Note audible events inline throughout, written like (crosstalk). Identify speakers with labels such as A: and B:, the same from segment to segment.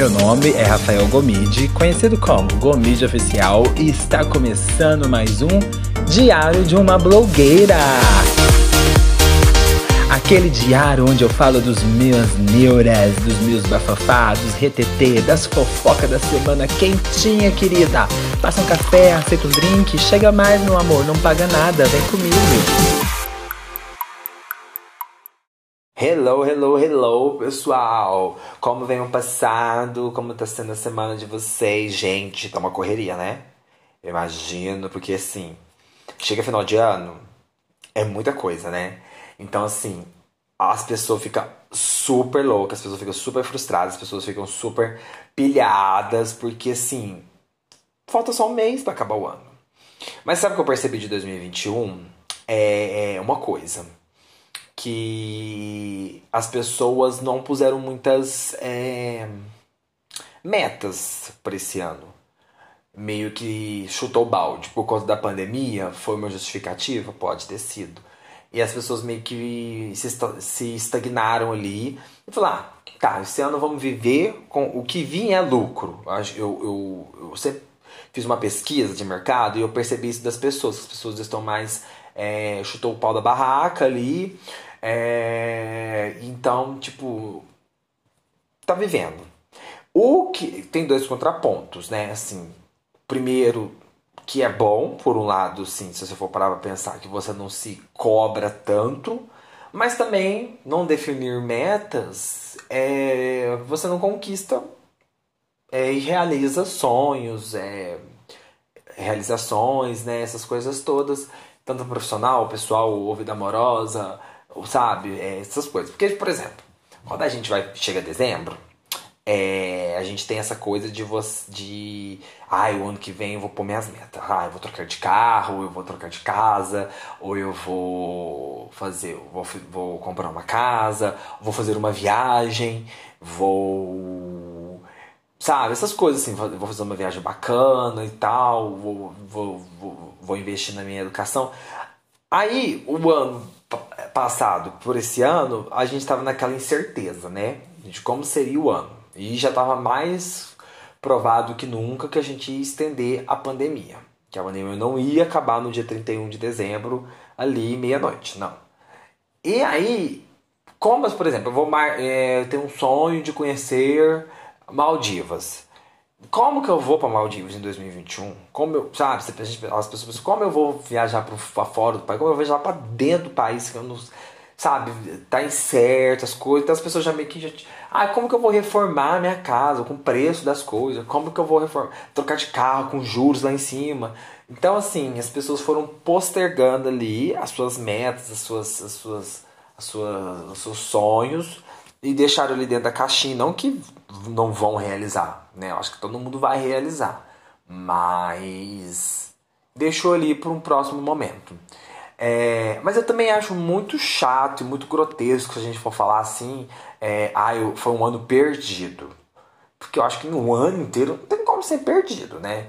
A: Meu nome é Rafael Gomide, conhecido como Gomide Oficial, e está começando mais um Diário de uma Blogueira. Aquele diário onde eu falo dos meus neuras, dos meus bafafados, retetê, das fofocas da semana quentinha, querida. Passa um café, aceita um drink, chega mais, meu amor, não paga nada, vem comigo. Hello, hello, hello, pessoal! Como vem o passado? Como tá sendo a semana de vocês? Gente, tá uma correria, né? Eu imagino, porque assim, chega final de ano, é muita coisa, né? Então, assim, as pessoas ficam super loucas, as pessoas ficam super frustradas, as pessoas ficam super pilhadas, porque assim, falta só um mês para acabar o ano. Mas sabe o que eu percebi de 2021? É, é uma coisa que as pessoas não puseram muitas é, metas para esse ano. Meio que chutou balde por conta da pandemia, foi uma justificativa? Pode ter sido. E as pessoas meio que se, se estagnaram ali e falaram: ah, tá, esse ano vamos viver com o que vinha é lucro. Eu, eu, eu sempre fiz uma pesquisa de mercado e eu percebi isso das pessoas. As pessoas estão mais. É, chutou o pau da barraca ali é, então, tipo, tá vivendo. O que tem dois contrapontos, né? Assim, primeiro que é bom, por um lado, sim, se você for parar pra pensar que você não se cobra tanto, mas também não definir metas, é, você não conquista é, e realiza sonhos, é, realizações, né? Essas coisas todas, tanto profissional, pessoal, ou vida amorosa, sabe? É, essas coisas. Porque, por exemplo, quando a gente vai chega dezembro, é, a gente tem essa coisa de você de ai, o ano que vem eu vou pôr minhas metas. Ah, eu vou trocar de carro, eu vou trocar de casa, ou eu vou fazer, vou, vou comprar uma casa, vou fazer uma viagem, vou sabe, essas coisas assim, vou fazer uma viagem bacana e tal, vou, vou, vou, vou investir na minha educação. Aí o ano passado por esse ano, a gente estava naquela incerteza, né? De como seria o ano. E já estava mais provado que nunca que a gente ia estender a pandemia. Que a pandemia não ia acabar no dia 31 de dezembro, ali, meia-noite, não. E aí, como, por exemplo, eu vou é, ter um sonho de conhecer Maldivas. Como que eu vou para Maldivas em 2021? Como eu, sabe, as pessoas, como eu vou viajar para fora do país? Como eu vou viajar para dentro do país que eu não, sabe, tá incerto as coisas. Então as pessoas já meio que já, ah, como que eu vou reformar minha casa com o preço das coisas? Como que eu vou reformar, trocar de carro com juros lá em cima? Então assim, as pessoas foram postergando ali as suas metas, as suas as suas as suas os seus sonhos e deixaram ali dentro da caixinha, não que não vão realizar, né? Eu acho que todo mundo vai realizar, mas deixou ali para um próximo momento. É, mas eu também acho muito chato e muito grotesco se a gente for falar assim, é, ah, eu, foi um ano perdido. Porque eu acho que no ano inteiro não tem como ser perdido, né?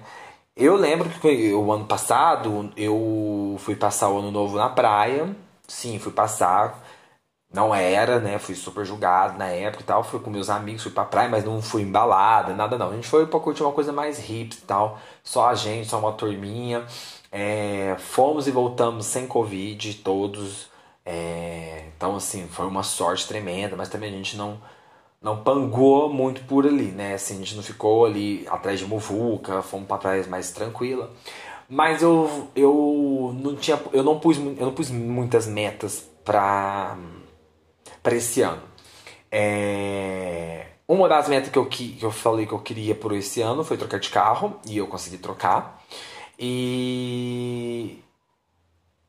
A: Eu lembro que o ano passado eu fui passar o ano novo na praia. Sim, fui passar não era, né? Fui super julgado na época e tal. Fui com meus amigos, fui pra praia, mas não fui embalada, nada não. A gente foi pra curtir uma coisa mais hips e tal. Só a gente, só uma turminha. É, fomos e voltamos sem Covid, todos. É, então, assim, foi uma sorte tremenda, mas também a gente não, não pangou muito por ali, né? Assim, a gente não ficou ali atrás de muvuca, fomos pra praias mais tranquila. Mas eu, eu não tinha. Eu não pus, eu não pus muitas metas pra para esse ano. É... Uma das metas que eu, que eu falei que eu queria por esse ano foi trocar de carro e eu consegui trocar. E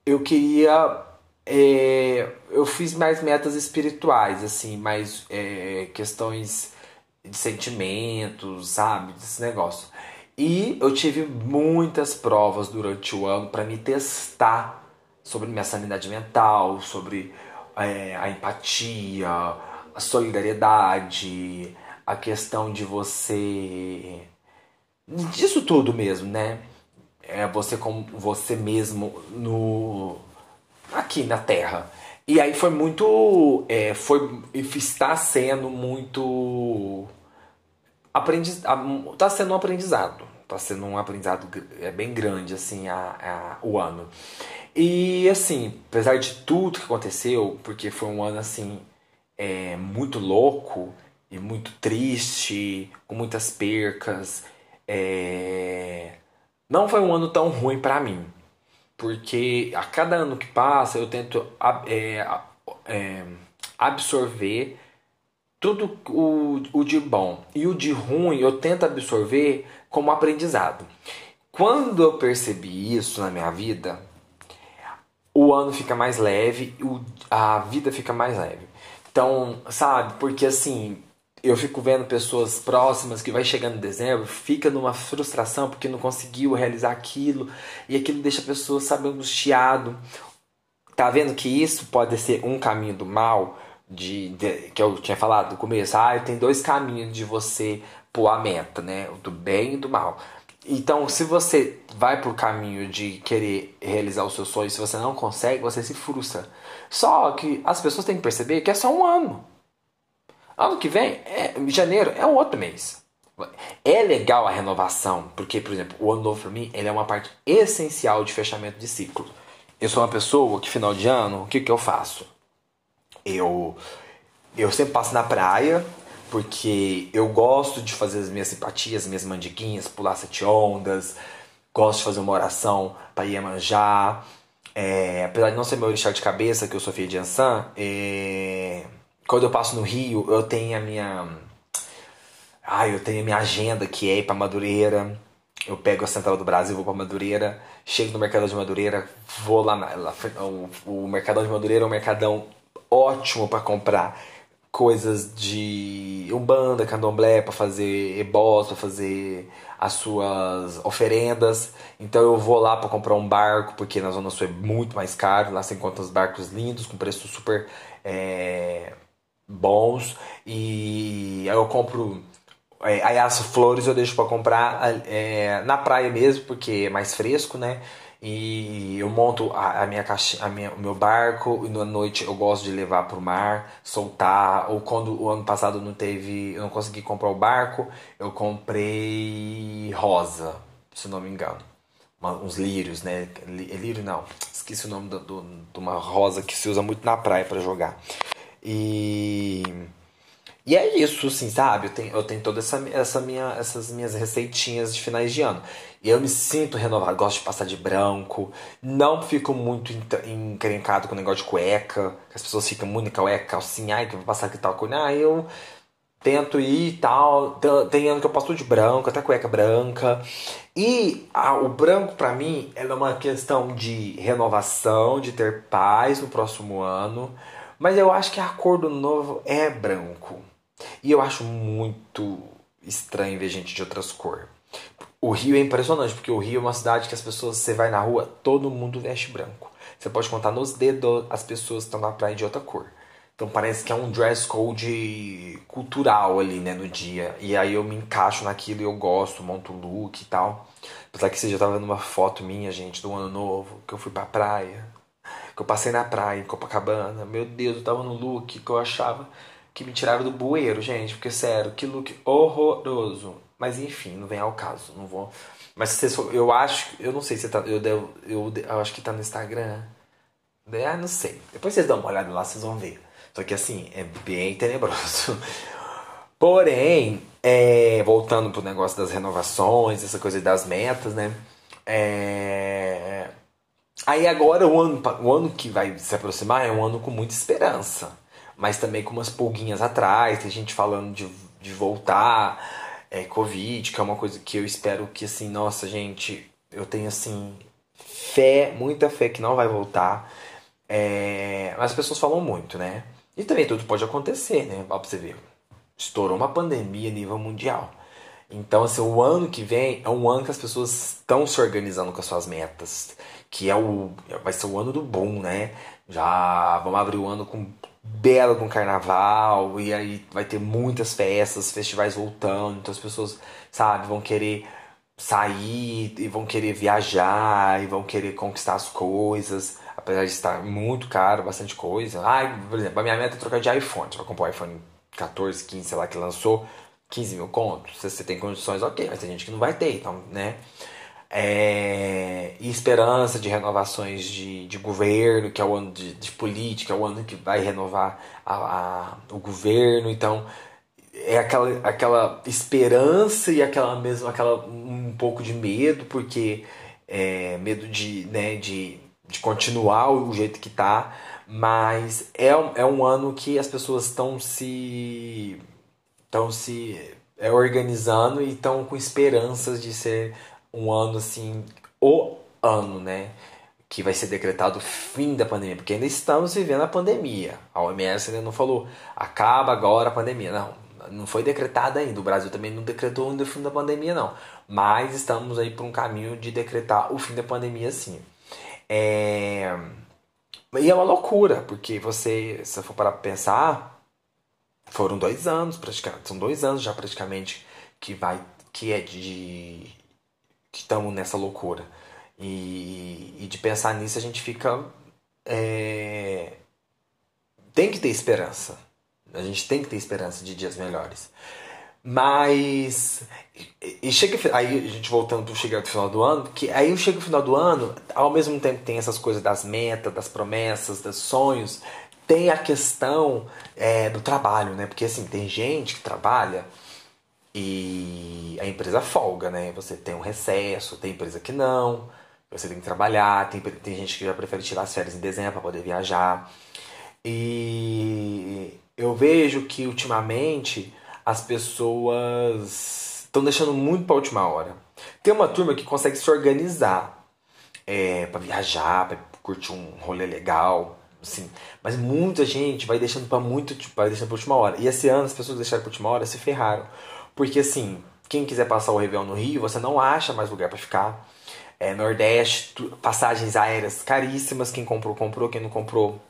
A: eu queria. É... eu fiz mais metas espirituais, assim, mais é, questões de sentimentos, sabe? Desse negócio. E eu tive muitas provas durante o ano para me testar sobre minha sanidade mental, sobre é, a empatia, a solidariedade, a questão de você. disso tudo mesmo, né? É você com você mesmo no aqui na Terra. E aí foi muito. É, foi, está sendo muito aprendiz, tá sendo um aprendizado. Tá sendo um aprendizado é bem grande, assim, a, a, o ano. E, assim, apesar de tudo que aconteceu, porque foi um ano, assim, é, muito louco e muito triste, com muitas percas, é, não foi um ano tão ruim para mim. Porque a cada ano que passa eu tento é, é, absorver tudo o, o de bom e o de ruim eu tento absorver como aprendizado. Quando eu percebi isso na minha vida, o ano fica mais leve, a vida fica mais leve. Então, sabe, porque assim, eu fico vendo pessoas próximas que vai chegando em dezembro, fica numa frustração porque não conseguiu realizar aquilo, e aquilo deixa a pessoa, sabe, angustiado. Tá vendo que isso pode ser um caminho do mal? de, de, que eu tinha falado no começo, ah, tem dois caminhos de você pôr a meta, né? Do bem e do mal. Então, se você vai pro caminho de querer realizar o seu sonho, se você não consegue, você se frustra. Só que as pessoas têm que perceber que é só um ano. Ano que vem, é, janeiro, é um outro mês. É legal a renovação, porque, por exemplo, o ano novo para mim ele é uma parte essencial de fechamento de ciclo. Eu sou uma pessoa que, final de ano, o que, que eu faço? Eu, eu sempre passo na praia, porque eu gosto de fazer as minhas simpatias, as minhas mandiguinhas, pular sete ondas, gosto de fazer uma oração para Iemanjá. É, apesar de não ser meu orixá de cabeça, que eu sou filho de Ansan, é, quando eu passo no Rio, eu tenho a minha. Ah, eu tenho a minha agenda que é ir pra Madureira. Eu pego a Central do Brasil, vou pra Madureira, chego no Mercadão de Madureira, vou lá, na, lá o, o Mercadão de Madureira é um mercadão ótimo para comprar coisas de umbanda, candomblé, para fazer ebós, para fazer as suas oferendas. Então eu vou lá para comprar um barco, porque na Zona Sul é muito mais caro. Lá você encontra os barcos lindos, com preços super é, bons. E aí eu compro. É, as flores eu deixo para comprar é, na praia mesmo, porque é mais fresco, né? E eu monto a, a minha caixa, o meu barco e na noite eu gosto de levar para o mar, soltar. Ou quando o ano passado não teve, eu não consegui comprar o barco, eu comprei rosa, se não me engano, uma, uns lírios, né? É lírio não, esqueci o nome de do, do, uma rosa que se usa muito na praia para jogar. E e é isso, assim, sabe? Eu tenho, eu tenho todas essa, essa minha, essas minhas receitinhas de finais de ano. E eu me sinto renovado, gosto de passar de branco, não fico muito encrencado com o negócio de cueca, que as pessoas ficam muito em cueca, calcinha, ai, que eu vou passar aqui tal coisa. Ah, eu tento ir e tal. Tem ano que eu passo tudo de branco, até cueca branca. E o branco, para mim, é uma questão de renovação, de ter paz no próximo ano. Mas eu acho que a cor do novo é branco. E eu acho muito estranho ver gente de outras cores. O Rio é impressionante, porque o Rio é uma cidade que as pessoas, você vai na rua, todo mundo veste branco. Você pode contar nos dedos as pessoas que estão na praia de outra cor. Então parece que é um dress code cultural ali, né, no dia. E aí eu me encaixo naquilo e eu gosto, monto look e tal. Apesar que você já tava vendo uma foto minha, gente, do ano novo, que eu fui pra praia. Que eu passei na praia em Copacabana. Meu Deus, eu tava no look que eu achava que me tiraram do bueiro, gente, porque sério, que look horroroso. Mas enfim, não vem ao caso, não vou. Mas se for, eu acho, eu não sei se tá, eu devo, eu, eu acho que tá no Instagram. Ah, não sei. Depois vocês dão uma olhada lá, vocês vão ver. Só que assim, é bem tenebroso. (laughs) Porém, é, voltando pro negócio das renovações, essa coisa das metas, né? É, aí agora o ano, o ano que vai se aproximar é um ano com muita esperança mas também com umas pulguinhas atrás, tem gente falando de, de voltar, é, Covid, que é uma coisa que eu espero que, assim, nossa, gente, eu tenho, assim, fé, muita fé que não vai voltar. É, mas as pessoas falam muito, né? E também tudo pode acontecer, né? Pra você ver. Estourou uma pandemia a nível mundial. Então, assim, o ano que vem é um ano que as pessoas estão se organizando com as suas metas. Que é o. Vai ser o ano do boom, né? Já vamos abrir o ano com belo com carnaval, e aí vai ter muitas festas, festivais voltando, então as pessoas, sabe, vão querer sair e vão querer viajar e vão querer conquistar as coisas, apesar de estar muito caro, bastante coisa. Ai, por exemplo, a minha meta é trocar de iPhone, vai comprar o iPhone 14, 15, sei lá, que lançou, 15 mil contos. Se você tem condições, ok, mas tem gente que não vai ter, então, né? É, e esperança de renovações de, de governo, que é o ano de, de política, é o ano que vai renovar a, a, o governo, então é aquela, aquela esperança e aquela mesmo aquela um pouco de medo, porque é, medo de, né, de, de continuar o jeito que tá, mas é um, é um ano que as pessoas estão se estão se é, organizando e estão com esperanças de ser um ano assim, o ano, né? Que vai ser decretado o fim da pandemia, porque ainda estamos vivendo a pandemia. A OMS ainda não falou, acaba agora a pandemia. Não, não foi decretada ainda. O Brasil também não decretou ainda o fim da pandemia, não. Mas estamos aí por um caminho de decretar o fim da pandemia, sim. É... E é uma loucura, porque você, se for para pensar, foram dois anos praticamente, são dois anos já praticamente que vai, que é de que estamos nessa loucura. E, e, de pensar nisso a gente fica. É... Tem que ter esperança. A gente tem que ter esperança de dias melhores. Mas. E chega. Aí a gente voltando para chegar no final do ano, que aí eu chego no final do ano, ao mesmo tempo que tem essas coisas das metas, das promessas, dos sonhos, tem a questão é, do trabalho, né? Porque assim, tem gente que trabalha e a empresa folga, né? Você tem um recesso, tem empresa que não, você tem que trabalhar, tem, tem gente que já prefere tirar as férias em dezembro para poder viajar. E eu vejo que ultimamente as pessoas estão deixando muito para última hora. Tem uma turma que consegue se organizar é, para viajar, para curtir um rolê legal, assim. Mas muita gente vai deixando para muito, vai deixando para última hora. E esse ano as pessoas deixaram para última hora se ferraram porque assim, quem quiser passar o Réveillon no Rio, você não acha mais lugar para ficar. É, Nordeste, passagens aéreas caríssimas. Quem comprou, comprou. Quem não comprou,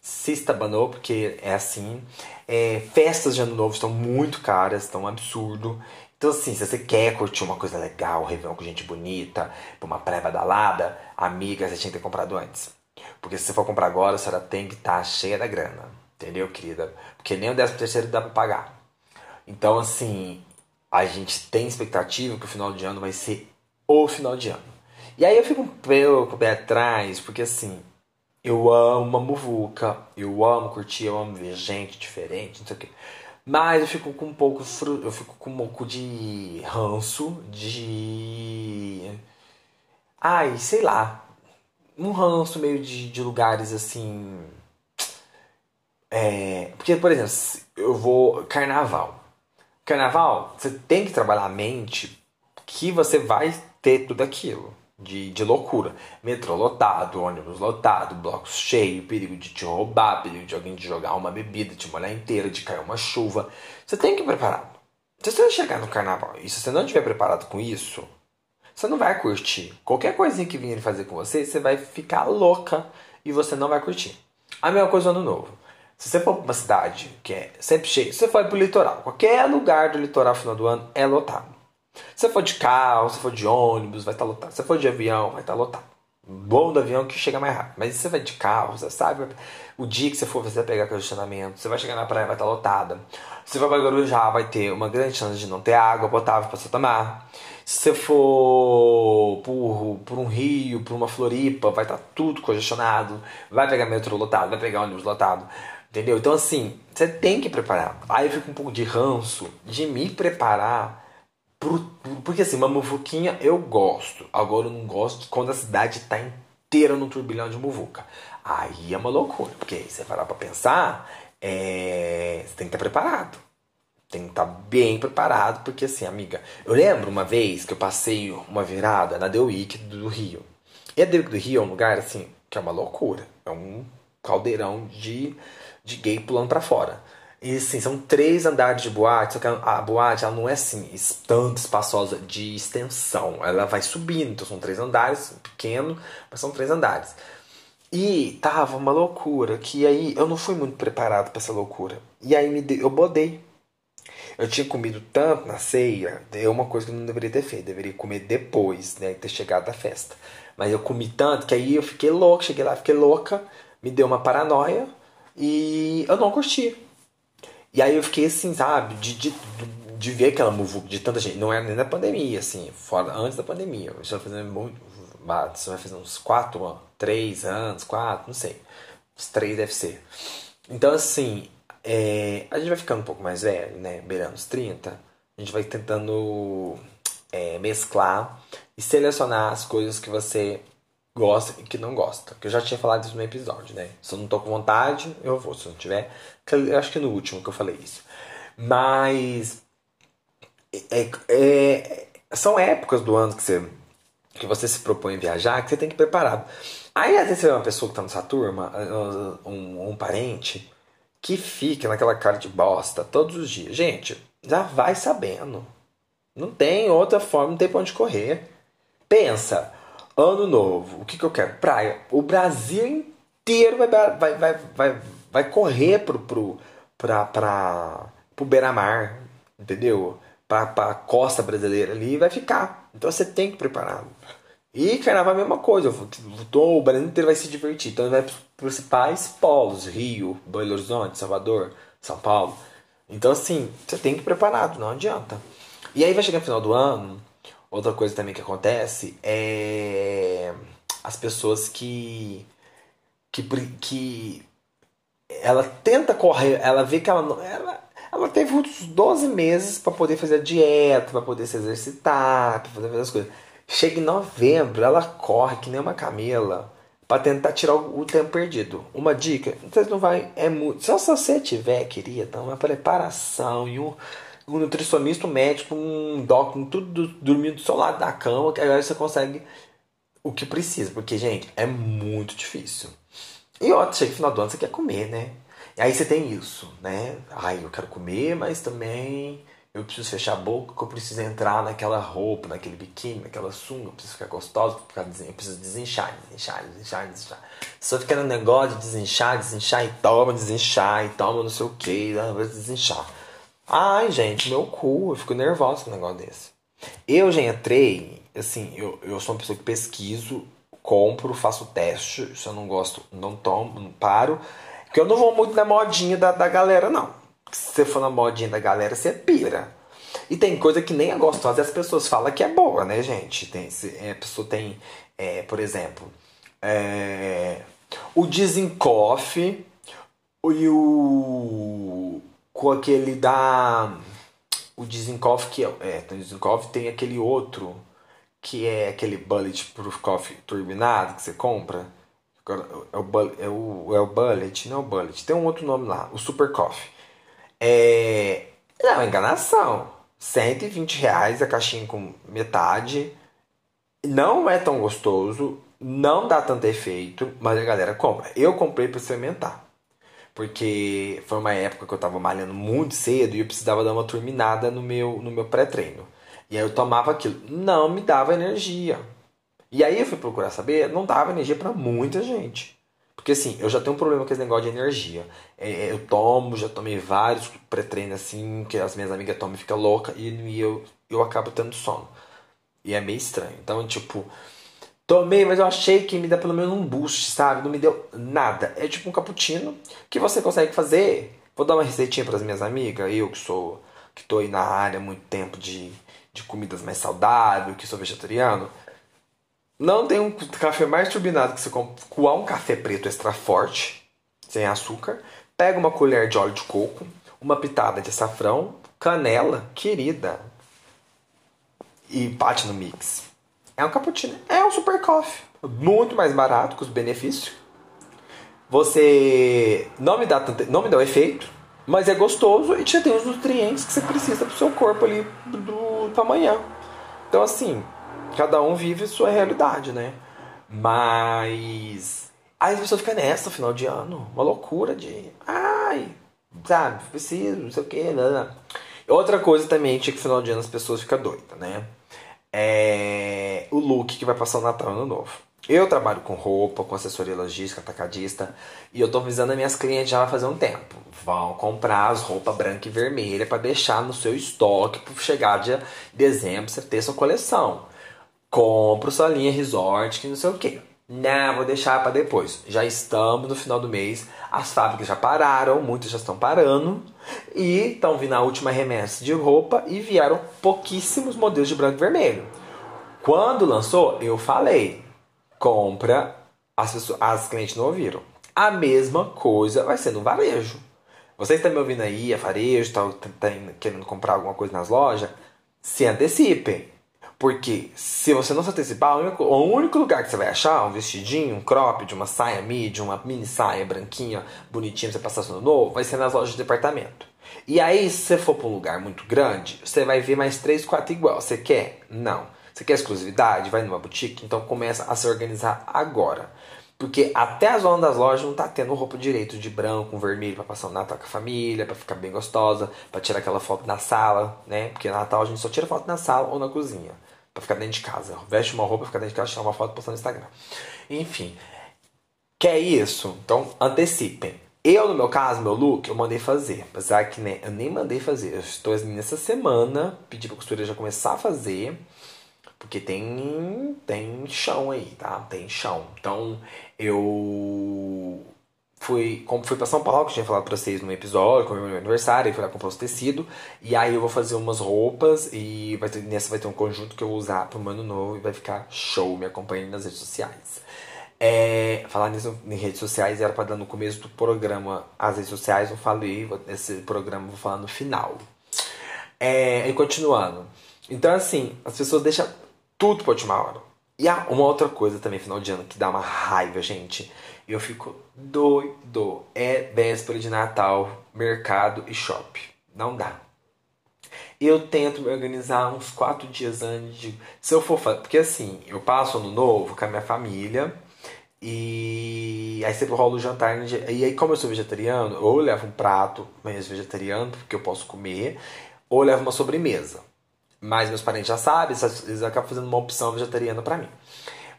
A: se estabanou, porque é assim. É, festas de ano novo estão muito caras, estão um absurdo. Então, assim, se você quer curtir uma coisa legal, Réveillon com gente bonita, pra uma praia badalada, amiga, você tinha que ter comprado antes. Porque se você for comprar agora, a senhora tem que estar tá cheia da grana. Entendeu, querida? Porque nem o 13 terceiro dá pra pagar. Então, assim, a gente tem expectativa que o final de ano vai ser o final de ano. E aí eu fico um pouco pé atrás, porque assim, eu amo a muvuca, eu amo curtir, eu amo ver gente diferente, não sei o quê. Mas eu fico com um pouco eu fico com um pouco de ranço, de ai, sei lá, um ranço meio de, de lugares assim, é, porque por exemplo, eu vou carnaval. Carnaval, você tem que trabalhar a mente que você vai ter tudo aquilo de, de loucura. Metrô lotado, ônibus lotado, blocos cheios, perigo de te roubar, perigo de alguém te jogar uma bebida, te molhar inteira, de cair uma chuva. Você tem que ir preparado. Se você chegar no carnaval e se você não estiver preparado com isso, você não vai curtir. Qualquer coisinha que virem fazer com você, você vai ficar louca e você não vai curtir. A mesma coisa no ano novo. Se você for para uma cidade que é sempre cheia, se você for para o litoral, qualquer lugar do litoral final do ano é lotado. Se você for de carro, se for de ônibus, vai estar tá lotado. Se você for de avião, vai estar tá lotado. Bom do avião que chega mais rápido. Mas se você vai de carro, você sabe, o dia que você for, você vai pegar congestionamento, você vai chegar na praia, vai estar tá lotada. Se você for para Guarujá, vai ter uma grande chance de não ter água potável para você tomar. Se você for por, por um rio, por uma Floripa, vai estar tudo congestionado. Vai pegar metrô lotado, vai pegar ônibus lotado. Entendeu? Então, assim, você tem que preparar. Aí eu fico um pouco de ranço de me preparar. Pro, porque, assim, uma muvuquinha eu gosto. Agora eu não gosto quando a cidade tá inteira no turbilhão de muvuca. Aí é uma loucura. Porque aí você parar pra pensar, é... você tem que estar preparado. Tem que estar bem preparado. Porque, assim, amiga, eu lembro uma vez que eu passei uma virada na The Week do Rio. E a The Week do Rio é um lugar, assim, que é uma loucura. É um caldeirão de de gay pulando para fora. E assim, são três andares de boate, só que a, boate ela não é assim, tanto espaçosa de extensão. Ela vai subindo, então são três andares, pequeno, mas são três andares. E tava uma loucura, que aí eu não fui muito preparado para essa loucura. E aí me eu bodei. Eu tinha comido tanto na ceia, é uma coisa que eu não deveria ter feito, deveria comer depois, né, ter chegado da festa. Mas eu comi tanto que aí eu fiquei louca, cheguei lá, fiquei louca, me deu uma paranoia, e eu não curti. E aí eu fiquei assim, sabe, de, de, de ver aquela muvuca de tanta gente. Não era nem na pandemia, assim, fora, antes da pandemia. Isso vai fazer muito. Isso vai fazer uns 4 anos, 3 anos, 4, não sei. Uns 3 deve ser. Então, assim, é, a gente vai ficando um pouco mais velho, né? Beirando os 30. A gente vai tentando é, mesclar e selecionar as coisas que você gosta e que não gosta. Que eu já tinha falado isso no episódio, né? Se eu não tô com vontade, eu vou. Se eu não tiver. Eu acho que no último que eu falei isso. Mas. É, é, são épocas do ano que você, que você se propõe a viajar que você tem que ir preparado. Aí às vezes você vê uma pessoa que tá nessa turma, um, um parente, que fica naquela cara de bosta todos os dias. Gente, já vai sabendo. Não tem outra forma, não tem pra onde correr. Pensa, ano novo, o que, que eu quero? Praia. O Brasil inteiro vai, vai, vai, vai, vai correr pro, pro, pra, pra, pro beira-mar, entendeu? Pra, pra costa brasileira ali e vai ficar. Então você tem que preparar. E carnaval é a mesma coisa. O Brasil inteiro vai se divertir. Então vai para os principais polos: Rio, Belo Horizonte, Salvador, São Paulo. Então, assim, você tem que ir preparado, não adianta. E aí vai chegar no final do ano. Outra coisa também que acontece é as pessoas que que, que ela tenta correr, ela vê que ela ela, ela teve uns 12 meses para poder fazer a dieta, para poder se exercitar, para fazer as coisas. Chega em novembro, ela corre que nem uma camela para tentar tirar o tempo perdido. Uma dica, você não vai é muito, só se você tiver, querida, uma preparação e um um nutricionista, um médico, um doctor, tudo dormindo do seu lado da cama, que aí você consegue o que precisa. Porque, gente, é muito difícil. E ó, chega no final do ano, você quer comer, né? E aí você tem isso, né? Ai, eu quero comer, mas também eu preciso fechar a boca, que eu preciso entrar naquela roupa, naquele biquíni, naquela sunga, eu preciso ficar gostosa, eu preciso desinchar, desinchar, desinchar, desinchar. Só fica no negócio de desinchar, desinchar e toma, desinchar e toma não sei o que, desinchar. Ai, gente, meu cu, eu fico nervosa com um negócio desse. Eu já entrei, assim, eu, eu sou uma pessoa que pesquiso, compro, faço teste. Se eu não gosto, não tomo, não paro. Porque eu não vou muito na modinha da, da galera, não. Se você for na modinha da galera, você pira. E tem coisa que nem é gostosa e as pessoas falam que é boa, né, gente? Tem, se, é, a pessoa tem, é, por exemplo, é, o Desencoff e o com aquele da. O Dizenkoff, que é. É, o Dizenkoff tem aquele outro, que é aquele Bulletproof Coffee turbinado que você compra. É o, é, o, é o Bullet, não é o Bullet. Tem um outro nome lá, o Super Coffee. É. Não, é enganação. 120 reais a caixinha com metade. Não é tão gostoso, não dá tanto efeito, mas a galera compra. Eu comprei para experimentar. Porque foi uma época que eu tava malhando muito cedo e eu precisava dar uma turminada no meu, no meu pré-treino. E aí eu tomava aquilo. Não me dava energia. E aí eu fui procurar saber, não dava energia para muita gente. Porque assim, eu já tenho um problema com esse negócio de energia. É, é eu tomo, já tomei vários pré-treinos assim, que as minhas amigas tomam e fica louca, e eu, eu acabo tendo sono. E é meio estranho. Então, tipo, Tomei, mas eu achei que me dá pelo menos um boost, sabe? Não me deu nada. É tipo um cappuccino que você consegue fazer. Vou dar uma receitinha para as minhas amigas, eu que sou que tô aí na área há muito tempo de, de comidas mais saudáveis, que sou vegetariano. Não tem um café mais turbinado que você coar um café preto extra forte, sem açúcar. Pega uma colher de óleo de coco, uma pitada de açafrão, canela, querida, e bate no mix. É um cappuccino. É um super coffee. Muito mais barato, com os benefícios. Você não me dá tanto, não me dá o efeito, mas é gostoso e já tem os nutrientes que você precisa pro seu corpo ali do, amanhã. Então assim, cada um vive sua realidade, né? Mas aí as pessoas ficam nessa final de ano, uma loucura de, ai, sabe, preciso, não sei o que, Outra coisa também, que no final de ano as pessoas ficam doidas, né? É, o look que vai passar o Natal Ano Novo. Eu trabalho com roupa, com assessoria logística, atacadista, e eu tô avisando as minhas clientes já vai fazer um tempo. Vão comprar as roupas branca e vermelha para deixar no seu estoque para chegar de dezembro você ter sua coleção. Compra sua linha resort, que não sei o que. Não, vou deixar para depois. Já estamos no final do mês, as fábricas já pararam, muitas já estão parando e estão vindo a última remessa de roupa e vieram pouquíssimos modelos de branco e vermelho. Quando lançou, eu falei: compra, as, pessoas, as clientes não ouviram. A mesma coisa vai ser no varejo. Vocês estão me ouvindo aí, a varejo, estão tá, tá querendo comprar alguma coisa nas lojas? Se antecipem. Porque se você não se antecipar, o único, lugar que você vai achar um vestidinho, um crop de uma saia midi, uma mini saia branquinha, bonitinha pra você passar no novo, vai ser nas lojas de departamento. E aí, se você for para um lugar muito grande, você vai ver mais três, quatro igual. Você quer? Não. Você quer exclusividade? Vai numa boutique? Então começa a se organizar agora. Porque até a zona das lojas não tá tendo roupa direito de branco, vermelho para passar o Natal com a família, para ficar bem gostosa, para tirar aquela foto na sala, né? Porque Natal a gente só tira foto na sala ou na cozinha para ficar dentro de casa. Veste uma roupa, fica dentro de casa, tirar uma foto e postar no Instagram. Enfim. Quer isso? Então antecipem. Eu, no meu caso, meu look, eu mandei fazer. Apesar que né, eu nem mandei fazer. Eu estou nessa semana, pedi pra costureira já começar a fazer. Porque tem, tem chão aí, tá? Tem chão. Então, eu fui, fui para São Paulo, que eu tinha falado para vocês no episódio, com o meu aniversário, e fui lá comprar os tecidos. E aí eu vou fazer umas roupas e vai ter, nessa vai ter um conjunto que eu vou usar pro ano novo e vai ficar show. Me acompanhe nas redes sociais. É, falar nisso em redes sociais era para dar no começo do programa as redes sociais, eu falei, esse programa eu vou falar no final. É, e continuando. Então, assim, as pessoas deixam tudo pra última hora. E há uma outra coisa também, final de ano, que dá uma raiva, gente eu fico doido. É véspera de Natal, mercado e shopping. Não dá. Eu tento me organizar uns quatro dias antes de. Se eu for fazer. Porque assim, eu passo ano novo com a minha família. E aí sempre rola o jantar. E aí, como eu sou vegetariano, ou eu levo um prato mesmo vegetariano, porque eu posso comer, ou eu levo uma sobremesa. Mas meus parentes já sabem, eles acabam fazendo uma opção vegetariana para mim.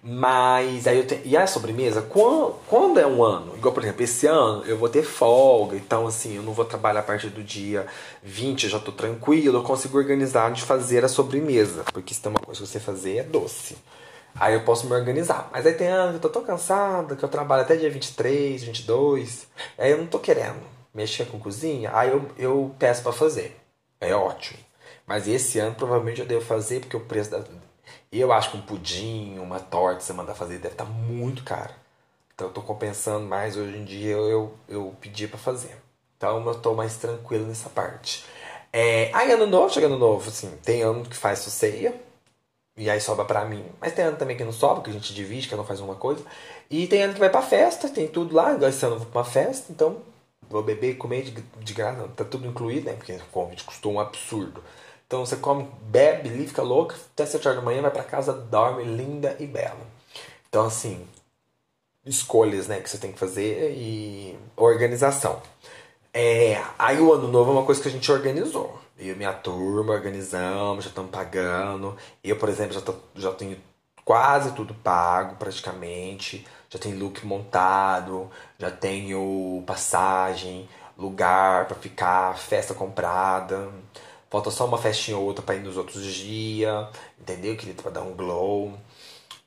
A: Mas aí eu tenho. E a sobremesa, quando, quando é um ano, igual por exemplo, esse ano eu vou ter folga, então assim, eu não vou trabalhar a partir do dia 20, eu já tô tranquilo, eu consigo organizar de fazer a sobremesa. Porque se tem uma coisa que você fazer é doce. Aí eu posso me organizar. Mas aí tem ano que eu tô tão cansada, que eu trabalho até dia 23, 22. Aí eu não tô querendo mexer com cozinha, aí eu, eu peço para fazer. É ótimo. Mas esse ano provavelmente eu devo fazer porque o preço da, e eu acho que um pudim, uma torta, você mandar fazer, deve estar tá muito caro. Então eu tô compensando mais hoje em dia eu, eu, pedi para fazer. Então eu tô mais tranquilo nessa parte. É, aí ano novo, chegando novo, assim, tem ano que faz ceia. E aí sobra pra mim. Mas tem ano também que não sobra, que a gente divide, que não faz uma coisa. E tem ano que vai pra festa, tem tudo lá. Esse ano eu vou pra uma festa, então vou beber e comer de, de graça. Tá tudo incluído, né? Porque o convite custou um absurdo. Então você come, bebe fica louca, até 7 horas da manhã, vai para casa, dorme linda e bela. Então, assim, escolhas né, que você tem que fazer e organização. É, aí o ano novo é uma coisa que a gente organizou. Eu e minha turma organizamos, já estamos pagando. Eu, por exemplo, já, tô, já tenho quase tudo pago praticamente. Já tenho look montado, já tenho passagem, lugar para ficar, festa comprada. Falta só uma festinha ou outra para ir nos outros dias, entendeu, querido? Pra dar um glow.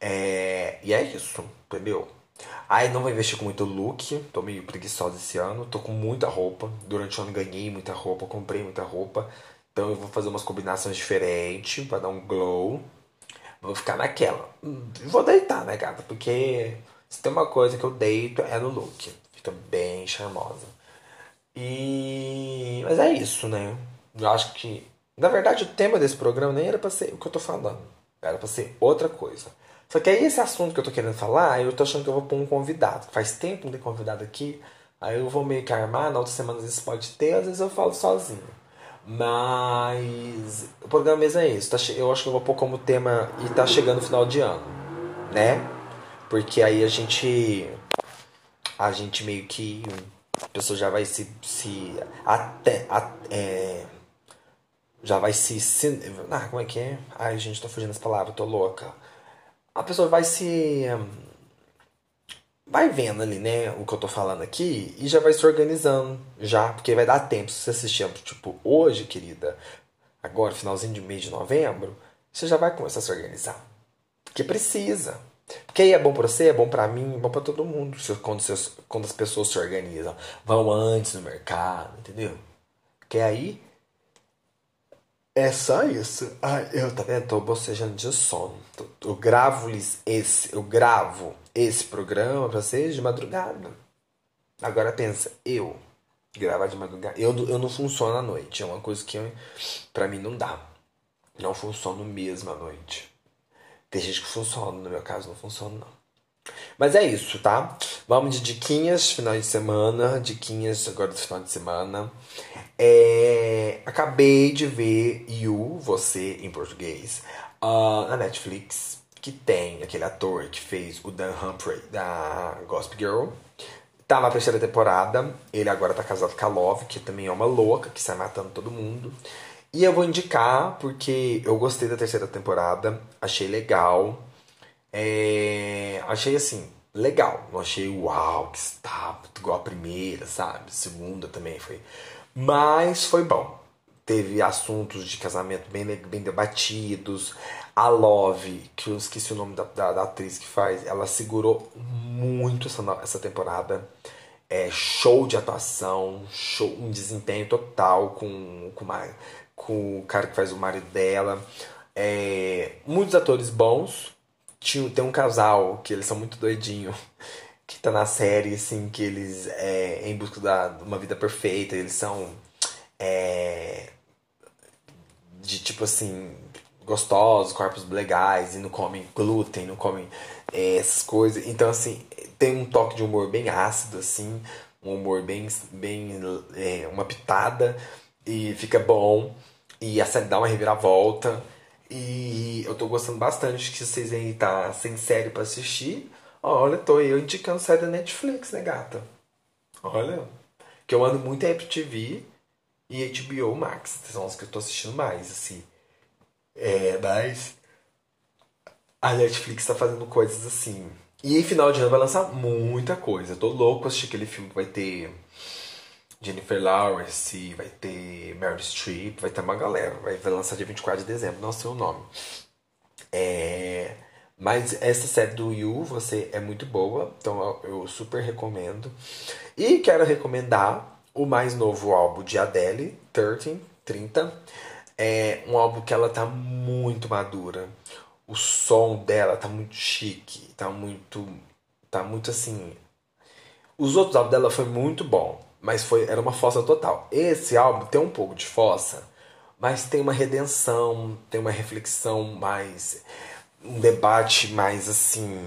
A: É... E é isso, entendeu? Aí não vou investir com muito look, tô meio preguiçosa esse ano, tô com muita roupa. Durante o ano ganhei muita roupa, comprei muita roupa. Então eu vou fazer umas combinações diferentes para dar um glow. Vou ficar naquela. Hum, vou deitar, né, gata? Porque se tem uma coisa que eu deito é no look. Fica bem charmosa. E. Mas é isso, né? Eu acho que. Na verdade, o tema desse programa nem era pra ser o que eu tô falando. Era pra ser outra coisa. Só que aí esse assunto que eu tô querendo falar, eu tô achando que eu vou pôr um convidado. Faz tempo que não tem convidado aqui. Aí eu vou meio que armar, na outra semana às vezes pode ter, às vezes eu falo sozinho. Mas o programa mesmo é isso. Tá eu acho que eu vou pôr como tema e tá chegando o final de ano, né? Porque aí a gente. A gente meio que. A pessoa já vai se. se até. é, já vai se. Ah, como é que é? Ai, gente, tô fugindo das palavras, tô louca. A pessoa vai se. Vai vendo ali, né, o que eu tô falando aqui e já vai se organizando, já, porque vai dar tempo. Se você assistir, tipo, hoje, querida, agora, finalzinho de mês de novembro, você já vai começar a se organizar. Porque precisa. Porque aí é bom pra você, é bom pra mim, é bom pra todo mundo quando, quando as pessoas se organizam. Vão antes no mercado, entendeu? Porque aí é só isso. Ai, eu tá vendo? Tô bocejando de sono. Eu gravo-lhes esse, eu gravo esse programa pra vocês de madrugada. Agora pensa, eu gravar de madrugada. Eu, eu não funciono à noite. É uma coisa que eu, pra mim não dá. Não funciono mesmo à noite. Tem gente que funciona, no meu caso não funciona não. Mas é isso, tá? Vamos de diquinhas, final de semana. Diquinhas agora do final de semana. É, acabei de ver You, Você, em português, uh, na Netflix. Que tem aquele ator que fez o Dan Humphrey da Gospel Girl. Tá na terceira temporada. Ele agora tá casado com a Love, que também é uma louca, que sai matando todo mundo. E eu vou indicar porque eu gostei da terceira temporada, achei legal. É, achei assim, legal. Não achei uau, que está igual a primeira, sabe? Segunda também foi. Mas foi bom. Teve assuntos de casamento bem, bem debatidos. A Love, que eu esqueci o nome da, da, da atriz que faz, ela segurou muito essa, essa temporada. É, show de atuação, show, um desempenho total com, com uma com o cara que faz o marido dela. É, muitos atores bons. Tinha, tem um casal que eles são muito doidinho. Que tá na série, assim, que eles é em busca da, de uma vida perfeita. Eles são. É, de tipo assim. Gostosos, corpos legais, e não comem glúten, não comem é, essas coisas. Então, assim, tem um toque de humor bem ácido, assim. Um humor bem. bem é, uma pitada. E fica bom. E a série dá uma reviravolta. E eu tô gostando bastante que vocês aí tá sem série para assistir. Olha, tô eu indicando série da Netflix, né, gata? Olha. Que eu ando muito em Apple TV e HBO Max. São os que eu tô assistindo mais, assim. É, mas. A Netflix tá fazendo coisas assim. E em final de ano vai lançar muita coisa. Eu tô louco assistir aquele filme que vai ter Jennifer Lawrence, vai ter Meryl Streep, vai ter uma galera. Vai, vai lançar dia 24 de dezembro, não sei o nome. É, mas essa série do You, você é muito boa, então eu super recomendo. E quero recomendar o mais novo álbum de Adele, 13, 30. É um álbum que ela tá muito madura. O som dela tá muito chique, tá muito tá muito assim. Os outros álbuns dela foi muito bom. Mas foi, era uma fossa total. Esse álbum tem um pouco de fossa, mas tem uma redenção, tem uma reflexão mais. Um debate mais assim.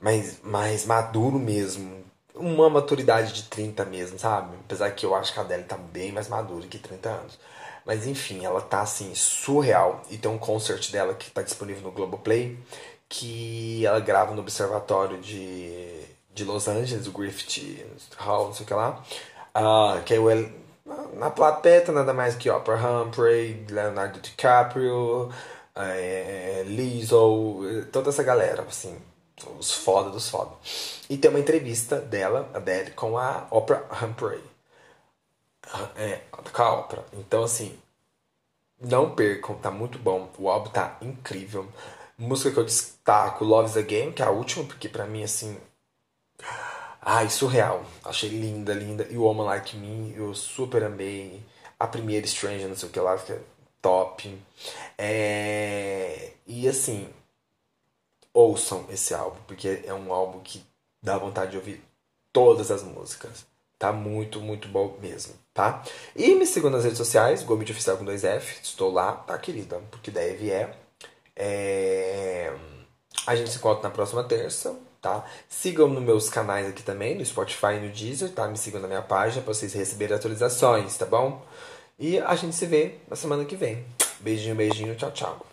A: mais, mais maduro mesmo. Uma maturidade de 30 mesmo, sabe? Apesar que eu acho que a Adele tá bem mais madura que 30 anos. Mas enfim, ela tá assim, surreal. E tem um concert dela que tá disponível no Globoplay, que ela grava no Observatório de de Los Angeles, o Griffith Hall, não sei o que lá. Uh, que é o, na plateia nada mais que Oprah Humphrey, Leonardo DiCaprio, é, Lizzo, toda essa galera, assim, os foda dos foda. E tem uma entrevista dela, a Deli, com a Oprah Humphrey. É, com a Oprah. Então, assim, não percam, tá muito bom. O álbum tá incrível. Música que eu destaco, Love's a Game, que é a última, porque pra mim, assim, Ai, surreal. Achei linda, linda. E o Woman Like Me, eu super amei. A primeira Stranger, não sei o que lá, que é top. É... E assim, ouçam esse álbum, porque é um álbum que dá vontade de ouvir todas as músicas. Tá muito, muito bom mesmo, tá? E me sigam nas redes sociais, Gomit Oficial com 2F. Estou lá, tá, querida? Porque deve é. é... A gente se encontra na próxima terça tá? Sigam nos meus canais aqui também, no Spotify e no Deezer, tá? Me sigam na minha página para vocês receberem atualizações, tá bom? E a gente se vê na semana que vem. Beijinho, beijinho, tchau, tchau.